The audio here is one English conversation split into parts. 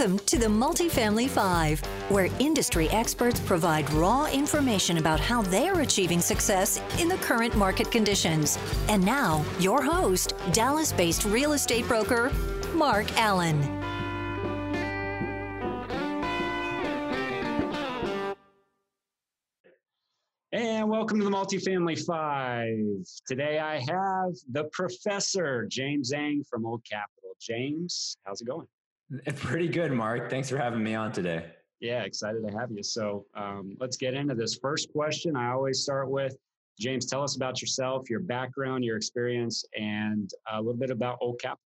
Welcome to the Multifamily Five, where industry experts provide raw information about how they're achieving success in the current market conditions. And now, your host, Dallas based real estate broker, Mark Allen. And welcome to the Multifamily Five. Today I have the professor, James Eng from Old Capital. James, how's it going? Pretty good, Mark. Thanks for having me on today. Yeah, excited to have you. So um, let's get into this first question. I always start with James, tell us about yourself, your background, your experience, and a little bit about Old Capital.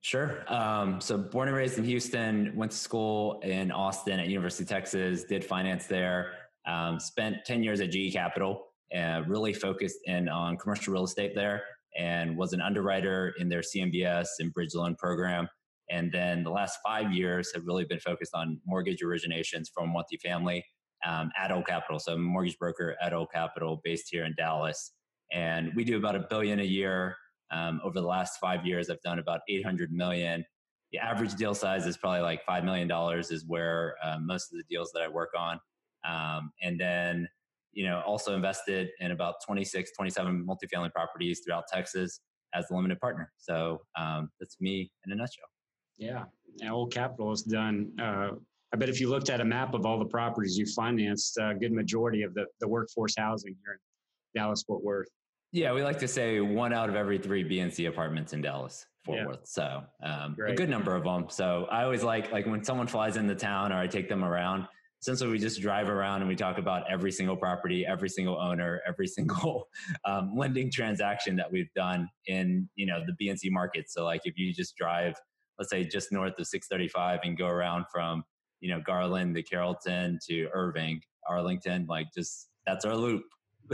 Sure. Um, so born and raised in Houston, went to school in Austin at University of Texas, did finance there, um, spent 10 years at GE Capital, uh, really focused in on commercial real estate there and was an underwriter in their CMBS and bridge loan program. And then the last five years have really been focused on mortgage originations from multifamily um, at Old Capital. So I'm a mortgage broker at Old Capital based here in Dallas. And we do about a billion a year. Um, over the last five years, I've done about 800 million. The average deal size is probably like $5 million is where um, most of the deals that I work on. Um, and then, you know, also invested in about 26, 27 multifamily properties throughout Texas as the limited partner. So um, that's me in a nutshell. Yeah, now, Old Capital has done. Uh, I bet if you looked at a map of all the properties you financed, a good majority of the, the workforce housing here in Dallas Fort Worth. Yeah, we like to say one out of every three BNC apartments in Dallas Fort yeah. Worth. So um, a good number of them. So I always like like when someone flies into town or I take them around. Essentially, we just drive around and we talk about every single property, every single owner, every single um, lending transaction that we've done in you know the BNC market. So like if you just drive let's say just north of 635 and go around from you know garland to carrollton to irving arlington like just that's our loop.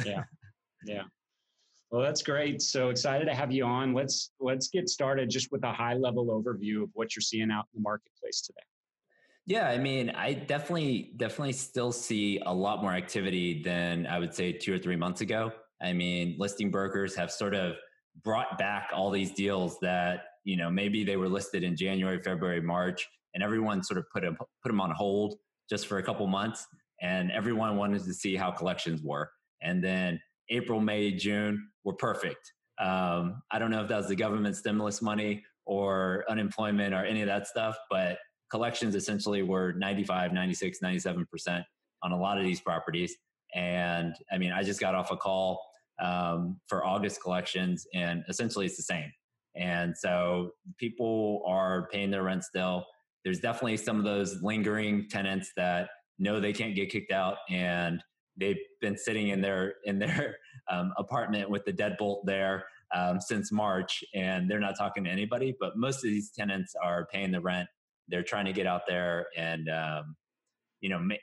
Yeah. Yeah. Well that's great. So excited to have you on. Let's let's get started just with a high level overview of what you're seeing out in the marketplace today. Yeah i mean i definitely definitely still see a lot more activity than i would say two or three months ago. I mean listing brokers have sort of brought back all these deals that you know maybe they were listed in January, February, March, and everyone sort of put them put them on hold just for a couple months, and everyone wanted to see how collections were, and then April, May, June were perfect. Um, I don't know if that was the government stimulus money or unemployment or any of that stuff, but collections essentially were 95, 96, 97% on a lot of these properties. And I mean, I just got off a call um, for August collections, and essentially it's the same. And so people are paying their rent still. There's definitely some of those lingering tenants that know they can't get kicked out and they've been sitting in their in their um, apartment with the deadbolt there um, since March and they're not talking to anybody. But most of these tenants are paying the rent. They're trying to get out there and um, you know make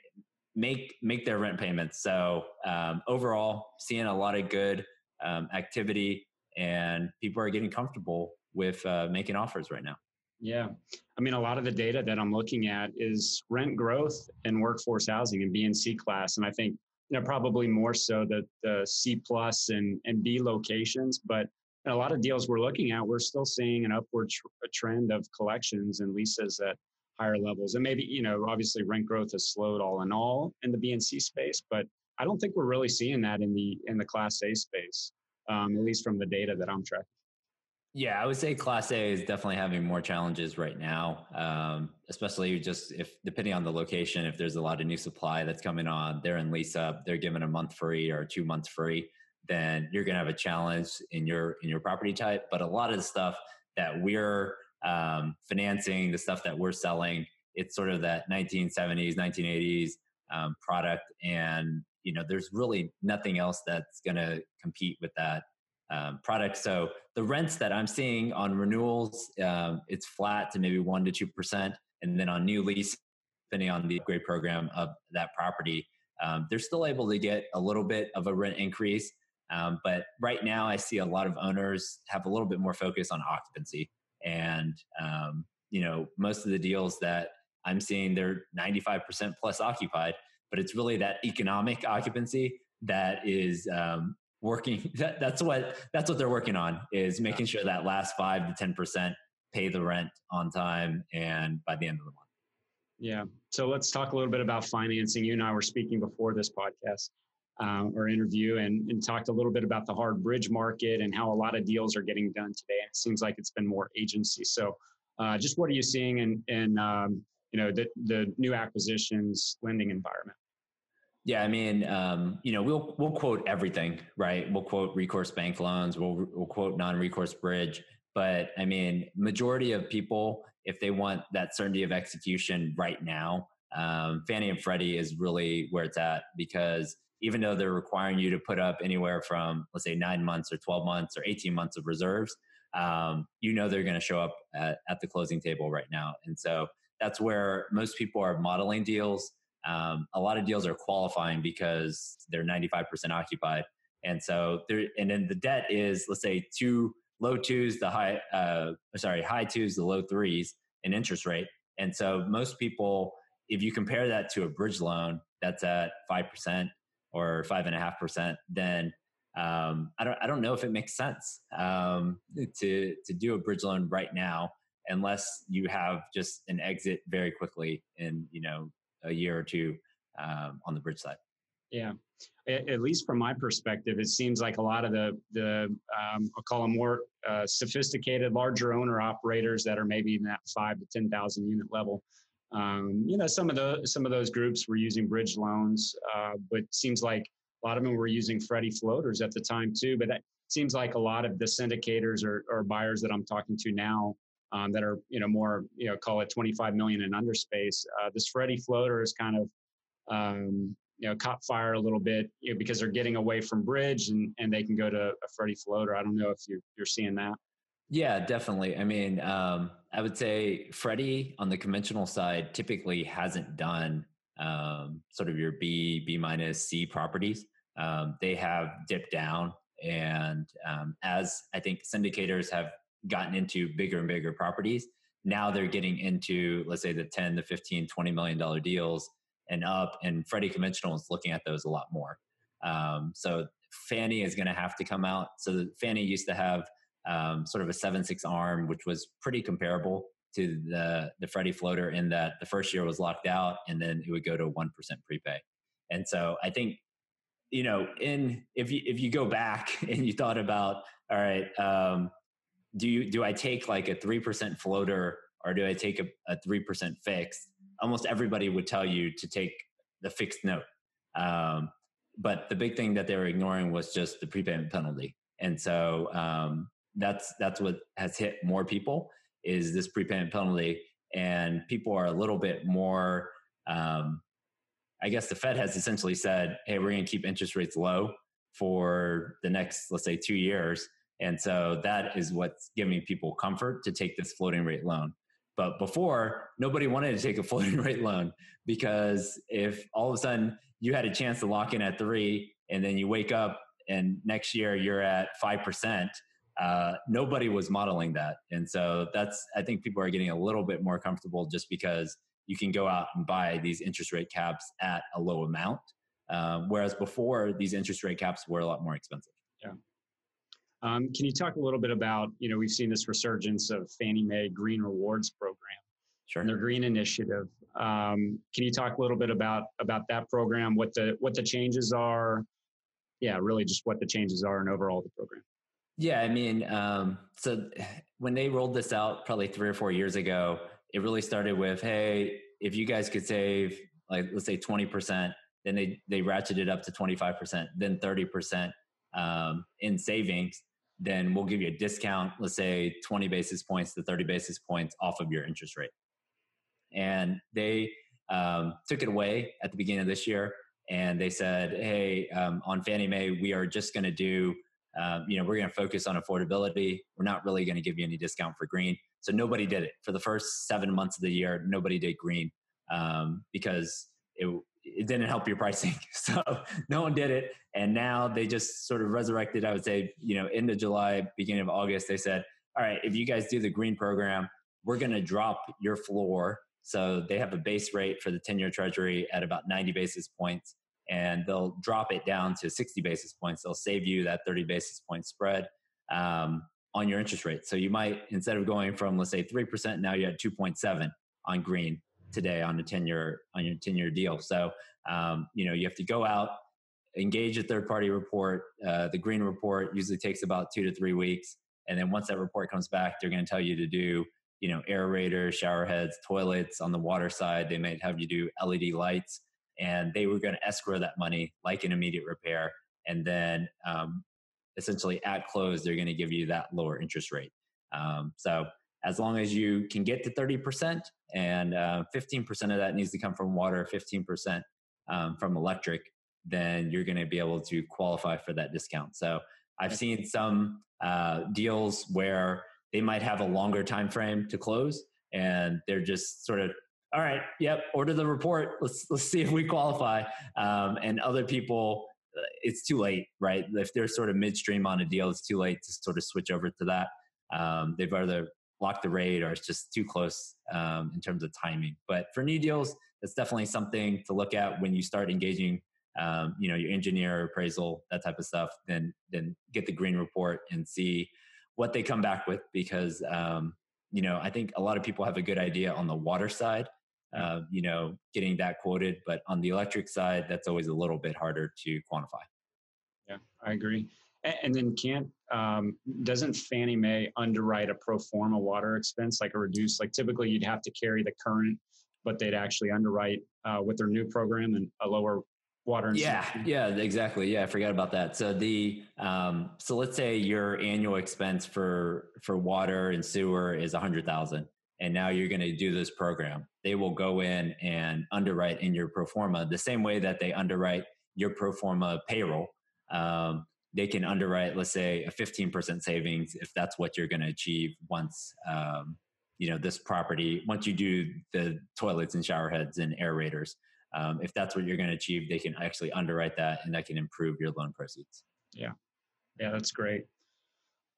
make make their rent payments. So um, overall, seeing a lot of good um, activity and people are getting comfortable with uh, making offers right now. Yeah. I mean, a lot of the data that I'm looking at is rent growth and workforce housing and B and C class. And I think, you know, probably more so the, the C plus and, and B locations. But a lot of deals we're looking at, we're still seeing an upward tr- trend of collections and leases at higher levels. And maybe, you know, obviously rent growth has slowed all in all in the B and C space, but I don't think we're really seeing that in the in the class A space um, at least from the data that I'm tracking. Yeah, I would say Class A is definitely having more challenges right now, um, especially just if depending on the location. If there's a lot of new supply that's coming on, they're in lease up, they're given a month free or two months free, then you're going to have a challenge in your in your property type. But a lot of the stuff that we're um, financing, the stuff that we're selling, it's sort of that 1970s, 1980s um, product, and you know there's really nothing else that's going to compete with that um, product. So the rents that i'm seeing on renewals um, it's flat to maybe 1 to 2% and then on new lease depending on the upgrade program of that property um, they're still able to get a little bit of a rent increase um, but right now i see a lot of owners have a little bit more focus on occupancy. And um, you know most of the deals that i'm seeing they're 95% plus occupied but it's really that economic occupancy that is um, working. That, that's what that's what they're working on is making sure that last five to ten percent pay the rent on time and by the end of the month. Yeah. So let's talk a little bit about financing. You and I were speaking before this podcast um, or interview and, and talked a little bit about the hard bridge market and how a lot of deals are getting done today. It seems like it's been more agency. So uh, just what are you seeing in, in um, you know, the, the new acquisitions lending environment? Yeah, I mean, um, you know, we'll we'll quote everything, right? We'll quote recourse bank loans, we'll we'll quote non-recourse bridge, but I mean, majority of people, if they want that certainty of execution right now, um, Fannie and Freddie is really where it's at because even though they're requiring you to put up anywhere from let's say nine months or 12 months or 18 months of reserves, um, you know they're going to show up at, at the closing table right now, and so that's where most people are modeling deals um, a lot of deals are qualifying because they're 95% occupied. And so there, and then the debt is, let's say two low twos, the high, uh, sorry, high twos, the low threes in interest rate. And so most people, if you compare that to a bridge loan that's at 5% or five and a half percent, then um, I don't, I don't know if it makes sense um, to, to do a bridge loan right now unless you have just an exit very quickly in, you know, a year or two um, on the bridge side. Yeah, at, least from my perspective, it seems like a lot of the the um, I'll call them more uh, sophisticated, larger owner operators that are maybe in that five to ten thousand unit level. Um, you know, some of the some of those groups were using bridge loans, uh, but seems like a lot of them were using Freddie floaters at the time too. But that seems like a lot of the syndicators or, or buyers that I'm talking to now um, that are you know more you know call it 25 million and under space. Uh, this Freddie floater is kind of um, you know caught fire a little bit you know, because they're getting away from bridge and and they can go to a Freddie floater. I don't know if you're you're seeing that. Yeah, definitely. I mean, um, I would say Freddie on the conventional side typically hasn't done um, sort of your B, B minus C properties. Um, they have dipped down. And um, as I think syndicators have gotten into bigger and bigger properties. Now they're getting into, let's say, the 10, the 15, 20 million dollar deals and up. And Freddie Conventional is looking at those a lot more. Um, so Fannie is going to have to come out. So Fannie used to have um, sort of a seven six arm, which was pretty comparable to the the Freddie floater in that the first year was locked out, and then it would go to one percent prepay. And so I think you know, in if you if you go back and you thought about all right, um, do you do I take like a three percent floater or do I take a three percent fixed? Almost everybody would tell you to take the fixed note. Um, but the big thing that they were ignoring was just the prepayment penalty, and so um, that's that's what has hit more people is this prepayment penalty, and people are a little bit more. Um, I guess the Fed has essentially said, "Hey, we're going to keep interest rates low for the next, let's say, two years." And so that is what's giving people comfort to take this floating rate loan. But before, nobody wanted to take a floating rate loan because if all of a sudden you had a chance to lock in at three and then you wake up and next year you're at 5%, uh, nobody was modeling that. And so that's, I think people are getting a little bit more comfortable just because you can go out and buy these interest rate caps at a low amount. Um, whereas before, these interest rate caps were a lot more expensive. Yeah. Um, can you talk a little bit about, you know, we've seen this resurgence of Fannie Mae Green Rewards Program, sure. and their Green Initiative. Um, can you talk a little bit about about that program? What the what the changes are? Yeah, really, just what the changes are and overall the program. Yeah, I mean, um, so when they rolled this out probably three or four years ago, it really started with, hey, if you guys could save like let's say twenty percent, then they they ratcheted up to twenty five percent, then thirty percent um, in savings then we'll give you a discount, let's say 20 basis points to 30 basis points off of your interest rate. And they um, took it away at the beginning of this year. And they said, hey, um, on Fannie Mae, we are just going to do, um, you know, we're going to focus on affordability. We're not really going to give you any discount for green. So nobody did it. For the first seven months of the year, nobody did green um, because it, it didn't help your pricing. So no one did it. And now they just sort of resurrected, I would say, you know, into July, beginning of August, they said, all right, if you guys do the green program, we're going to drop your floor. So they have a base rate for the 10 year treasury at about 90 basis points and they'll drop it down to 60 basis points. They'll save you that 30 basis point spread um, on your interest rate. So you might, instead of going from, let's say 3%, now you're at 2.7 on green today on a 10 year on your 10 year deal. So, um, you know, you have to go out, engage a third party report. Uh, the green report usually takes about two to three weeks. And then once that report comes back, they're going to tell you to do, you know, aerators, shower heads, toilets on the water side. They might have you do LED lights and they were going to escrow that money like an immediate repair. And then um, essentially at close, they're going to give you that lower interest rate. Um, so as long as you can get to 30% and uh, 15% of that needs to come from water, 15% um, from electric, then you're going to be able to qualify for that discount. So I've seen some uh, deals where they might have a longer time frame to close and they're just sort of all right yep order the report. Let's let's see if we qualify. Um, and other people uh, it's too late right? If they're sort of midstream on a deal it's too late to sort of switch over to that. Um, they've either locked the rate or it's just too close um, in terms of timing. But for new deals that's definitely something to look at when you start engaging um, you know your engineer appraisal that type of stuff then then get the green report and see what they come back with because um, you know i think a lot of people have a good idea on the water side uh, you know getting that quoted but on the electric side that's always a little bit harder to quantify. Yeah i agree and then can't um, doesn't fannie mae underwrite a pro forma water expense like a reduced like typically you'd have to carry the current but they'd actually underwrite uh, with their new program and a lower water yeah yeah exactly. Yeah i forgot about that. So the um so let's say your annual expense for for water and sewer is a hundred thousand and now you're going to do this program. They will go in and underwrite in your pro forma the same way that they underwrite your pro forma payroll. Um, they can underwrite let's say a 15% savings if that's what you're going to achieve once um, you know this property once you do the toilets and shower heads and aerators um, if that's what you're going to achieve, they can actually underwrite that and that can improve your loan proceeds. Yeah. Yeah, that's great.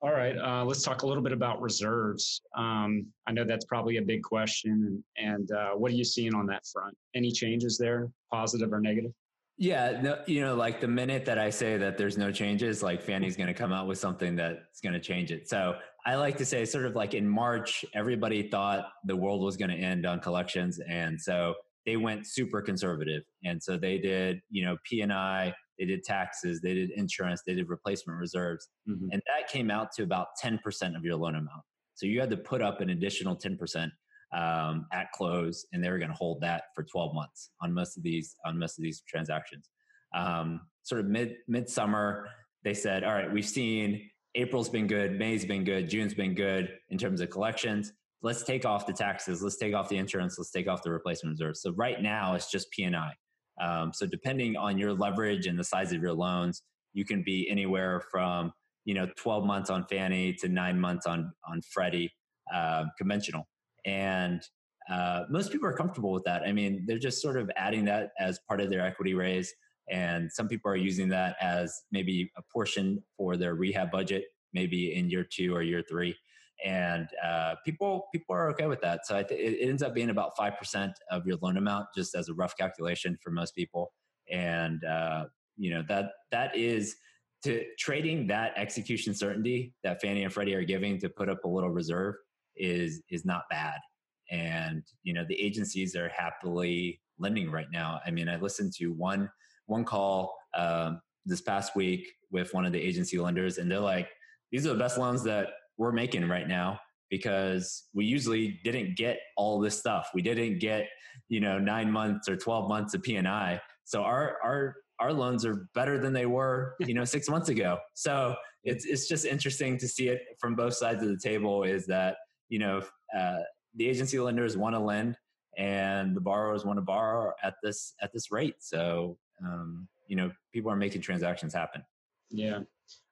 All right, uh, let's talk a little bit about reserves. Um, I know that's probably a big question, and, and uh, what are you seeing on that front? Any changes there, positive or negative? Yeah, no, you know, like the minute that I say that there's no changes, like Fannie's going to come out with something that's going to change it. So I like to say, sort of like in March, everybody thought the world was going to end on collections, and so they went super conservative. And so they did, you know, P&I, they did taxes, they did insurance, they did replacement reserves. Mm-hmm. And that came out to about 10% of your loan amount. So you had to put up an additional 10% um, at close, and they were going to hold that for 12 months on most of these on most of these transactions. Um, sort of mid midsummer, they said, "All right, we've seen April's been good, May's been good, June's been good in terms of collections let's take off the taxes, let's take off the insurance, let's take off the replacement reserve. So right now it's just P&I. Um, so depending on your leverage and the size of your loans, you can be anywhere from you know 12 months on Fannie to nine months on on Freddie uh, conventional, and uh, most people are comfortable with that. I mean, they're just sort of adding that as part of their equity raise, and some people are using that as maybe a portion for their rehab budget, maybe in year two or year three and uh, people people are okay with that. So it, it, ends up being about five percent of your loan amount, just as a rough calculation for most people. And uh, you know that that is to trading that execution certainty that Fannie and Freddie are giving to put up a little reserve is is not bad. And you know the agencies are happily lending right now. I mean, I listened to one one call um, this past week with one of the agency lenders, and they're like, "These are the best loans that we're making right now because we usually didn't get all this stuff. We didn't get, you know, nine months or 12 months of P&I. So our, our, our loans are better than they were, you know, six months ago. So it's, it's just interesting to see it from both sides of the table is that, you know, uh, the agency lenders want to lend and the borrowers want to borrow at this, at this rate. So, um, you know, people are making transactions happen. Yeah.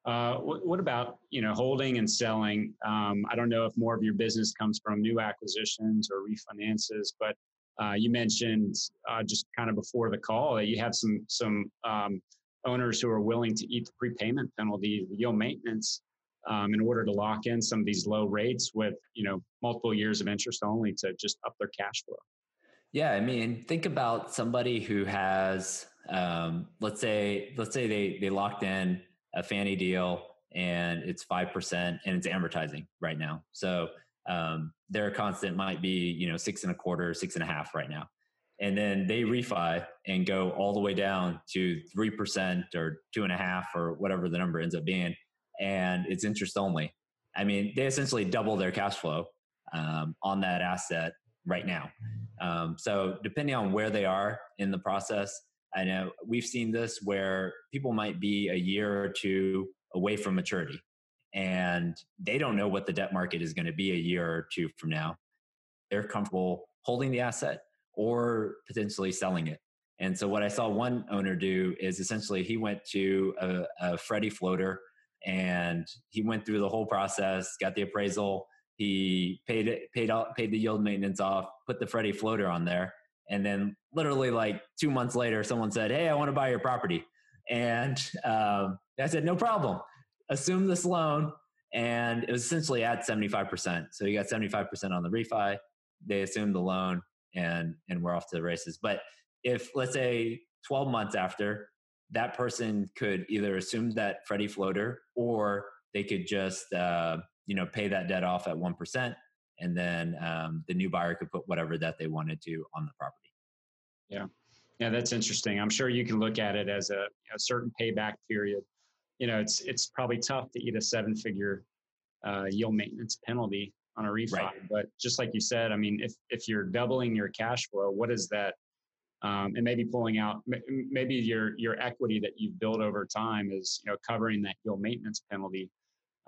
Uh, what, what, about you know holding and selling? Um, I don't know if more of your business comes from new acquisitions or refinances, but uh, you mentioned uh, just kind of before the call that you have some some um, owners who are willing to eat the prepayment penalty, the yield maintenance, um, in order to lock in some of these low rates with you know multiple years of interest only to just up their cash flow. Yeah, I mean, think about somebody who has, um, let's say, let's say they they locked in a Fannie deal and it's 5% and it's amortizing right now. So um, their constant might be you know six and a quarter, six and a half right now, and then they refi and go all the way down to three percent or two and a half or whatever the number ends up being, and it's interest only. I mean, they essentially double their cash flow um, on that asset right now. Um, so depending on where they are in the process, I know we've seen this where people might be a year or two away from maturity and they don't know what the debt market is going to be a year or two from now. They're comfortable holding the asset or potentially selling it. And so what I saw one owner do is essentially he went to a, a Freddie floater and he went through the whole process, got the appraisal, he paid it, paid out, paid the yield maintenance off, put the Freddie floater on there, and then literally like two months later, someone said, "Hey, I want to buy your property," and um, I said, "No problem. Assume this loan." And it was essentially at seventy five percent. So he got seventy five percent on the refi. They assumed the loan, and and we're off to the races. But if let's say twelve months after, that person could either assume that Freddie floater, or they could just uh, you know pay that debt off at one percent, and then um, the new buyer could put whatever that they wanted to on the property. Yeah, yeah, that's interesting. I'm sure you can look at it as a, a certain payback period. You know, it's it's probably tough to eat a seven figure uh, yield maintenance penalty on a refi, right. but just like you said, I mean, if if you're doubling your cash flow, what is that? Um, and maybe pulling out maybe your your equity that you've built over time is you know covering that yield maintenance penalty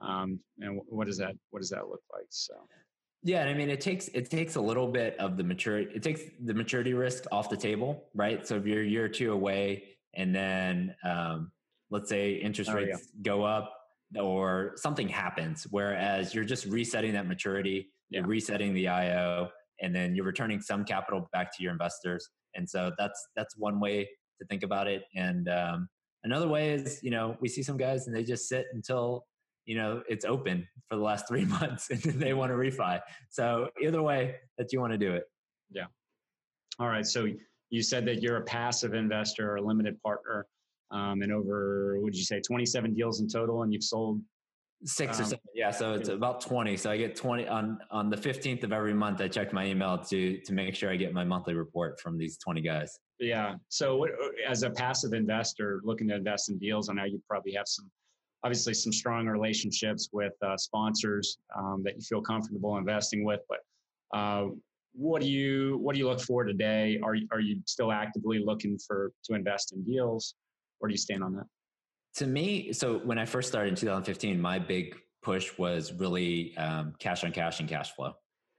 um, and what does that what does that look like so yeah, and I mean it takes it takes a little bit of the maturity it takes the maturity risk off the table, right? So if you're a year or two away and then um, let's say interest oh, rates yeah. go up or something happens, whereas you're just resetting that maturity, yeah. you're resetting the IO, and then you're returning some capital back to your investors. And so that's that's one way to think about it. And um, another way is, you know, we see some guys and they just sit until you know it's open for the last three months and they want to refi. So either way that you want to do it. Yeah. All right. So you said that you're a passive investor or a limited partner um, and over would you say 27 deals in total and you've sold six um, or seven yeah so it's about 20 so i get 20 on on the 15th of every month i check my email to to make sure i get my monthly report from these 20 guys yeah so as a passive investor looking to invest in deals i know you probably have some obviously some strong relationships with uh, sponsors um, that you feel comfortable investing with. But uh, what do you what do you look for today? Are are you still actively looking for to invest in deals? Where do you stand on that? To me, so when I first started in 2015, my big push was really um, cash on cash and cash flow,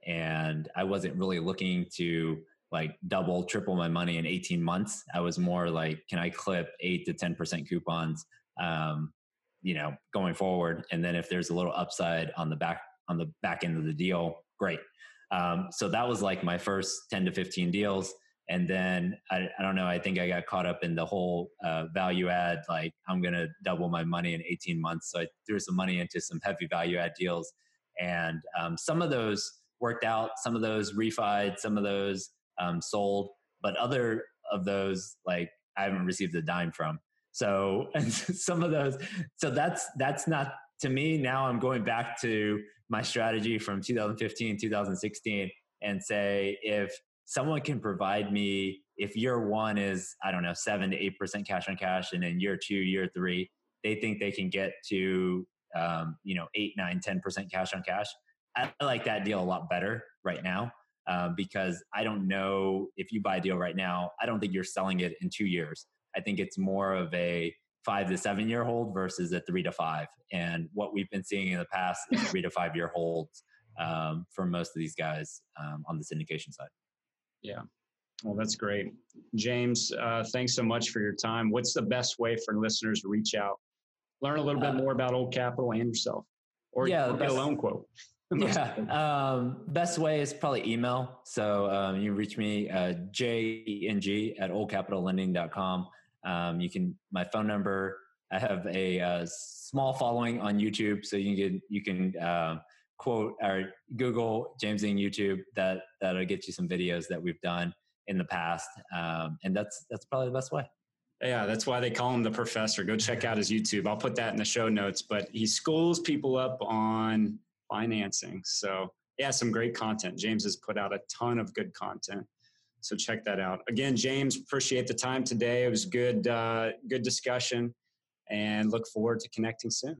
and I wasn't really looking to like double, triple my money in 18 months. I was more like, can I clip eight to 10% coupons? Um, you know going forward and then if there's a little upside on the back on the back end of the deal great um, so that was like my first 10 to 15 deals and then I, I don't know i think i got caught up in the whole uh, value add like i'm going to double my money in 18 months. So i threw some money into some heavy value add deals. And um, some of those worked out some of those refied some of those um, sold. But other of those like i haven't received a dime from. So some of those, so that's that's not to me. Now I'm going back to my strategy from 2015, 2016, and say if someone can provide me, if year one is I don't know seven to eight percent cash on cash, and then year two, year three, they think they can get to um, you know eight, nine, ten percent cash on cash. I like that deal a lot better right now. Um, because I don't know if you buy a deal right now, I don't think you're selling it in two years. I think it's more of a five to seven year hold versus a three to five. And what we've been seeing in the past is three to five year holds um, for most of these guys um, on the syndication side. Yeah. Well, that's great. James, uh, thanks so much for your time. What's the best way for listeners to reach out, learn a little bit uh, more about Old Capital and yourself, or, yeah, or get a loan quote? yeah. Um, best way is probably email. So um, you reach me, uh, jeng at oldcapitallending.com. Um, you can my phone number. I have a, a, uh, small following on YouTube, so you can you can uh, quote or Google James Eng YouTube. That that'll get you some videos that we've done in the past, um, and that's that's probably the best way. Yeah, that's why they call him the professor. Go check out his YouTube. I'll put that in the show notes. But he schools people up on financing. So yeah, some great content. James has put out a ton of good content. So check that out. Again, James, appreciate the time today. It was good, uh, good discussion, and look forward to connecting soon.